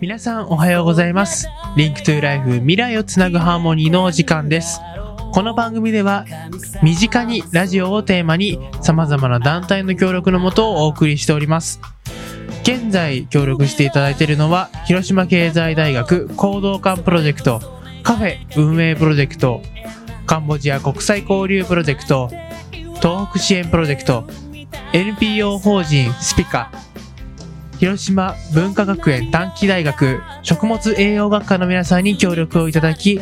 皆さんおはようございます。 Link to Life 未来をつなぐハーモニーのお時間です。この番組では身近にラジオをテーマに様々な団体の協力のもとお送りしております。現在協力していただいているのは広島経済大学興動館プロジェクト、カフェ運営プロジェクト、カンボジア国際交流プロジェクト、東北支援プロジェクト、NPO 法人スピカ、広島文化学園短期大学食物栄養学科の皆さんに協力をいただき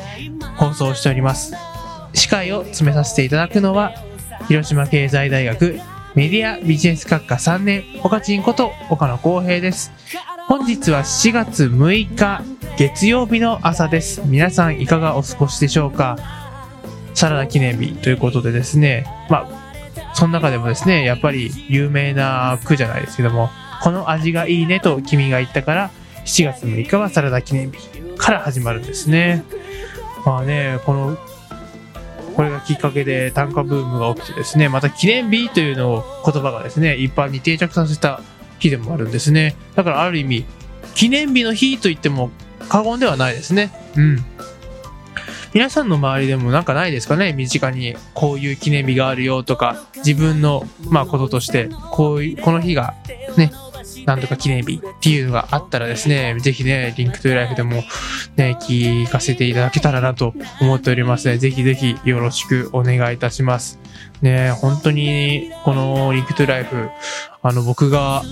放送しております。司会を詰めさせていただくのは広島経済大学メディアビジネス学科3年岡ちんこと岡野光平です。本日は7月6日月曜日の朝です。皆さんいかがお過ごしでしょうか？サラダ記念日ということでですね。まあその中でもですねやっぱり有名な句じゃないですけどもこの味がいいねと君が言ったから7月6日はサラダ記念日から始まるんですね。まあね、この、これがきっかけで単価ブームが起きてですね、また記念日というのを言葉がですね、一般に定着させた日でもあるんですね。だからある意味、記念日の日と言っても過言ではないですね。うん。皆さんの周りでもなんかないですかね？身近にこういう記念日があるよとか、自分の、まあ、こととして、こういう、この日がね、なんとか記念日っていうのがあったらですね、ぜひね、 Link to Life でもね、聞かせていただけたらなと思っておりますので、ぜひぜひよろしくお願いいたします。ね、本当に、この Link to Life、あの、僕が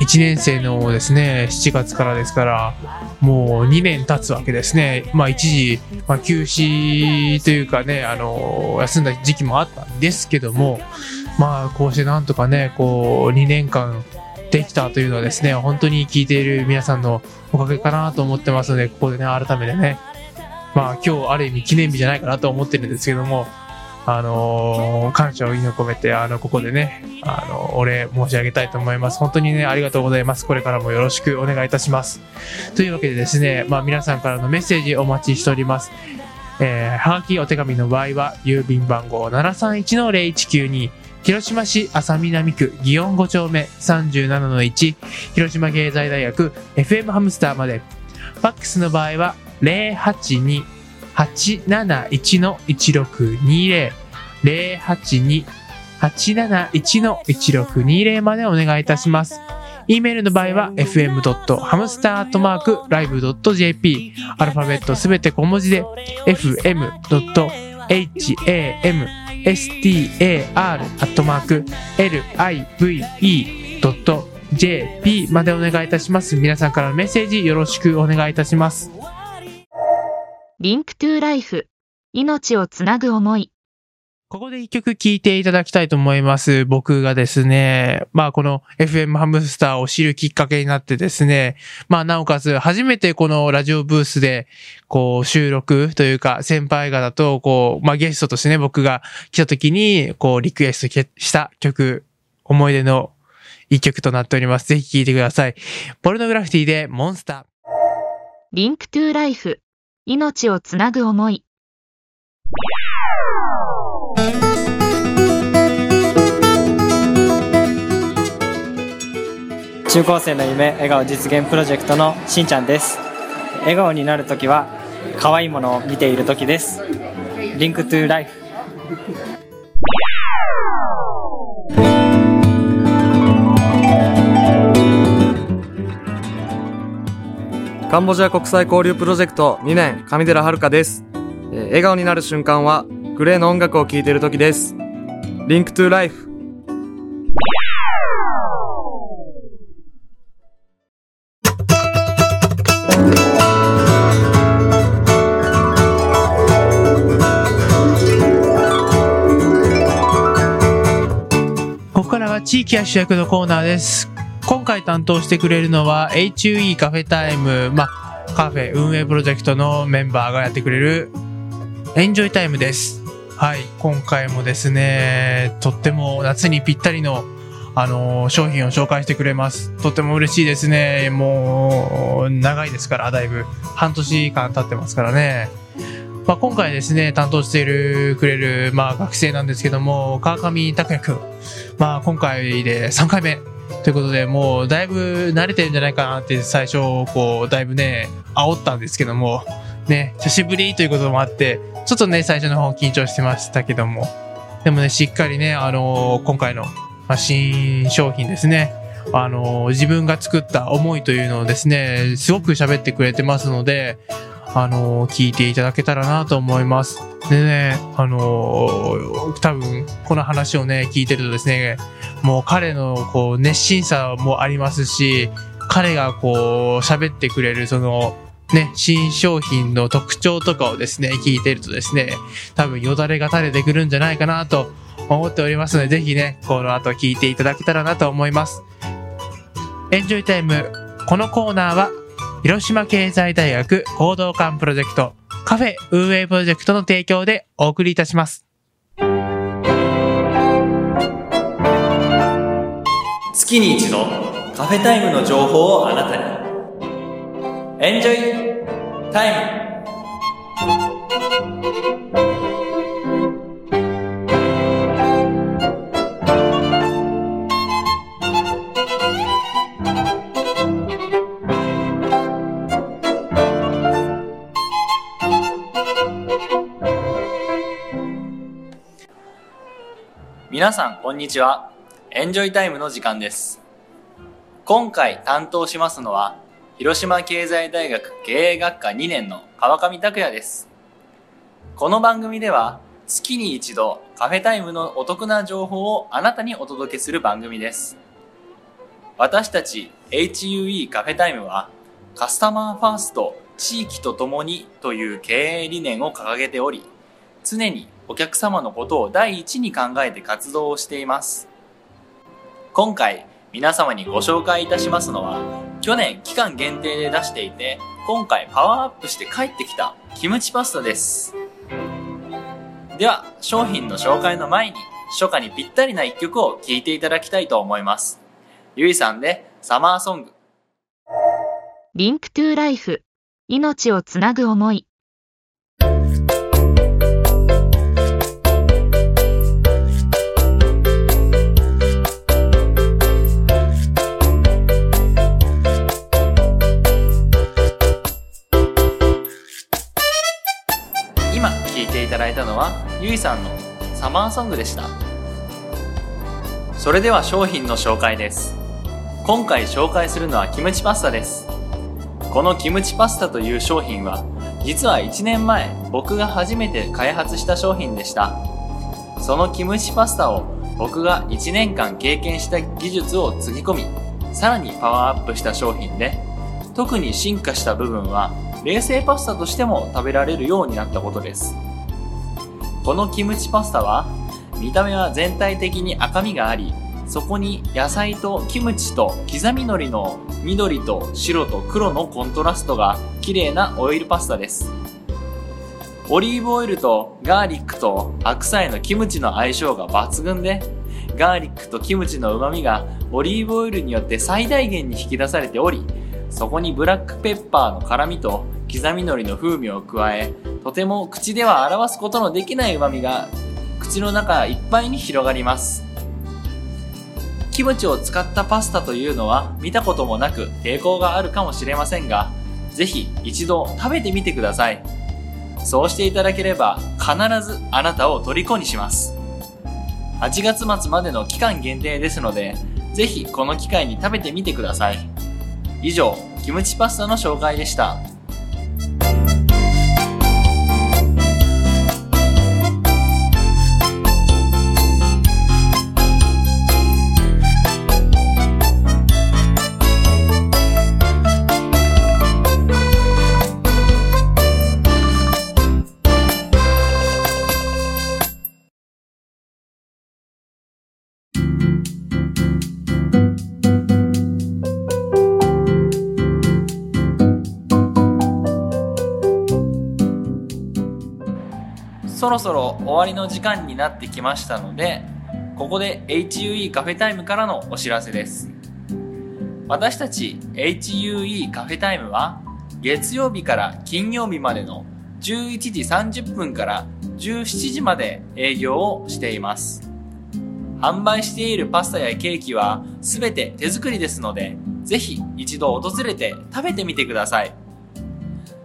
1年生のですね、7月からですから、もう2年経つわけですね。まあ一時、まあ休止というかね、あの、休んだ時期もあったんですけども、まあこうしてなんとかね、こう2年間できたというのはですね、本当に聞いている皆さんのおかげかなと思ってますので、ここでね、改めてね、まあ今日ある意味記念日じゃないかなと思ってるんですけども、あのー感謝を意味を込めて、あの、ここでね、あの、お礼申し上げたいと思います。本当にね、ありがとうございます。これからもよろしくお願いいたします。というわけでですね、まあ皆さんからのメッセージお待ちしております。えー、はがきお手紙の場合は、郵便番号731-0192、広島市安佐南区祇園5丁目37-1広島経済大学 FM ハムスターまで。ファックスの場合は082-871-1620 082-871-1620までお願いいたします。e メールの場合は fm.hamster.live.jp アルファベットすべて小文字で fm.ham star.live.jp までお願いいたします。皆さんからのメッセージよろしくお願いいたします。リンクトゥライフ。命をつなぐ思い。ここで一曲聴いていただきたいと思います。僕がですね、まあこの FM ハムスターを知るきっかけになってですね、まあなおかつ初めてこのラジオブースでこう収録というか先輩方とこう、まあゲストとしてね僕が来た時にこうリクエストした曲、思い出の一曲となっております。ぜひ聴いてください。ポルノグラフィティでモンスター。リンクトゥーライフ。命をつなぐ思い。中高生の夢笑顔実現プロジェクトのしんちゃんです。笑顔になるときは可愛いものを見ているときです。リンクトゥライフ。カンボジア国際交流プロジェクト2年上寺遥です、えー笑顔になる瞬間はグレーの音楽を聴いている時ですLink to Lifeここからは地域が主役のコーナーです。今回担当してくれるのは HUE Cafe Time、まあ、カフェ運営プロジェクトのメンバーがやってくれるエンジョイタイムです。はい、今回もですね、とっても夏にぴったりのあの商品を紹介してくれます。とっても嬉しいですね。もう、長いですから、だいぶ。半年間経ってますからね。まあ、今回ですね、担当している、くれる、まあ、学生なんですけども、川上拓也くん。まあ、今回で3回目ということで、もうだいぶ慣れてるんじゃないかなって最初、こう、だいぶね、煽ったんですけども、ね、久しぶりということもあって、ちょっとね、最初の方緊張してましたけども、でもね、しっかりね、あのー今回の、まあ、新商品ですね、あのー自分が作った思いというのをですね、すごく喋ってくれてますので、あのー聞いていただけたらなと思います。でね、あの多分、この話をね、聞いてるとですね、もう彼のこう熱心さもありますし、彼がこう喋ってくれるそのね、新商品の特徴とかをですね、聞いてるとですね、多分よだれが垂れてくるんじゃないかなと思っておりますので、ぜひね、この後聞いていただけたらなと思います。エンジョイタイム。このコーナーは、広島経済大学行動館プロジェクトカフェ運営プロジェクトの提供でお送りいたします。月に一度カフェタイムの情報をあなたにエンジョイタイム皆さんこんにちは。エンジョイタイムの時間です。今回担当しますのは広島経済大学経営学科2年の川上拓也です。この番組では月に一度カフェタイムのお得な情報をあなたにお届けする番組です。私たち HUE カフェタイムはカスタマーファースト地域とともにという経営理念を掲げており常にお客様のことを第一に考えて活動をしています。今回皆様にご紹介いたしますのは去年期間限定で出していて今回パワーアップして帰ってきたキムチパスタですでは商品の紹介の前に初夏にぴったりな一曲を聴いていただきたいと思います YUI さんで SUMMER SONG Link to Life。命をつなぐ思い。今聴いていただいたのはゆいさんのサマーソングでした。それでは商品の紹介です。今回紹介するのはキムチパスタです。このキムチパスタという商品は実は1年前僕が初めて開発した商品でした。そのキムチパスタを僕が1年間経験した技術をつぎ込みさらにパワーアップした商品で特に進化した部分は冷製パスタとしても食べられるようになったことです。このキムチパスタは見た目は全体的に赤みがありそこに野菜とキムチと刻み海苔の緑と白と黒のコントラストが綺麗なオイルパスタです。オリーブオイルとガーリックと白菜のキムチの相性が抜群でガーリックとキムチの旨味がオリーブオイルによって最大限に引き出されておりそこにブラックペッパーの辛みと刻み海苔の風味を加えとても口では表すことのできない旨味が口の中いっぱいに広がります。キムチを使ったパスタというのは見たこともなく抵抗があるかもしれませんがぜひ一度食べてみてください。そうしていただければ必ずあなたを虜にします。8月末までの期間限定ですのでぜひこの機会に食べてみてください。以上キムチパスタの紹介でした。そろそろ終わりの時間になってきましたのでここで HUE カフェタイムからのお知らせです私たち HUE カフェタイムは月曜日から金曜日までの11時30分から17時まで営業をしています販売しているパスタやケーキはすべて手作りですので、ぜひ一度訪れて食べてみてください。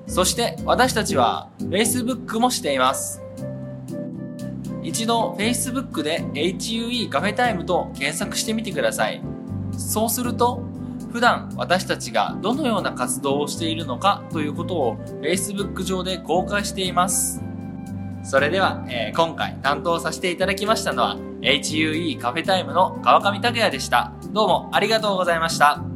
そして私たちは Facebook もしています。一度 Facebook で HUE カフェタイムと検索してみてください。そうすると、普段私たちがどのような活動をしているのかということを Facebook 上で公開しています。それでは、えー今回担当させていただきましたのは HUE カフェタイムの川上拓也でした。どうもありがとうございました。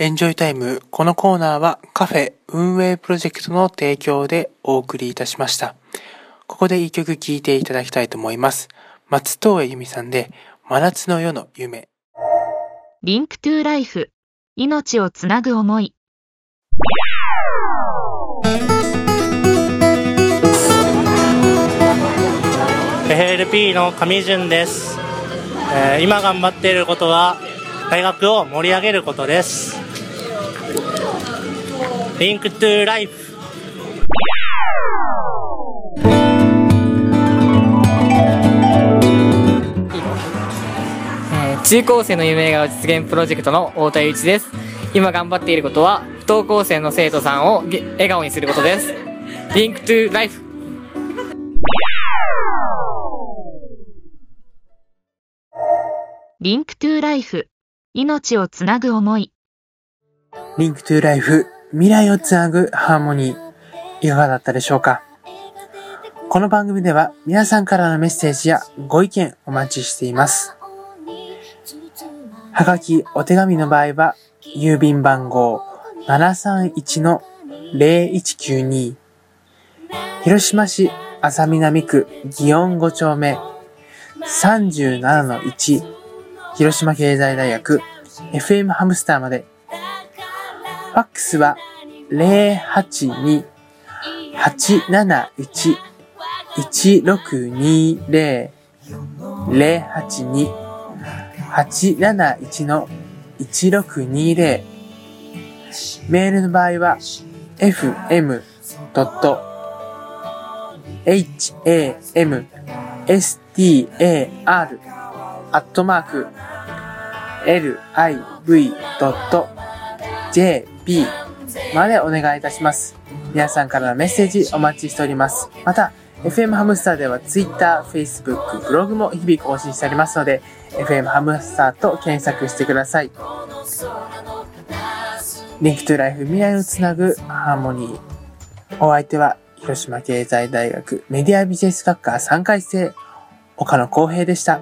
Enjoy Time。このコーナーはカフェ運営プロジェクトの提供でお送りいたしました。ここで一曲聴いていただきたいと思います。松任谷由実さんで真夏の夜の夢。 Link to Life。命をつなぐ思い。FLP の上順です、えー今頑張っていることは大学を盛り上げることです Link to Lifeえー中高生の夢が実現プロジェクトの太田祐一です。今頑張っていることは不登校生の生徒さんをげ笑顔にすることです。 Link to Life Link to Life。命をつなぐ思い。 Link to Life 未来をつなぐハーモニー。いかがだったでしょうか？この番組では皆さんからのメッセージやご意見お待ちしています。はがき、お手紙の場合は、郵便番号731-0192広島市安佐南区祇園5丁目37-1広島経済大学 FM ハムスターまでファックスは082-871-1620 082-871-1620メールの場合は fm.hamstar アットマーク liv.jp までお願いいたします。皆さんからのメッセージお待ちしております。また、FM ハムスターでは Twitter、Facebook、ブログも日々更新しておりますので、FM ハムスターと検索してください。 Link to Life 未来をつなぐハーモニー。お相手は広島経済大学メディアビジネス学科3回生岡野光平でした。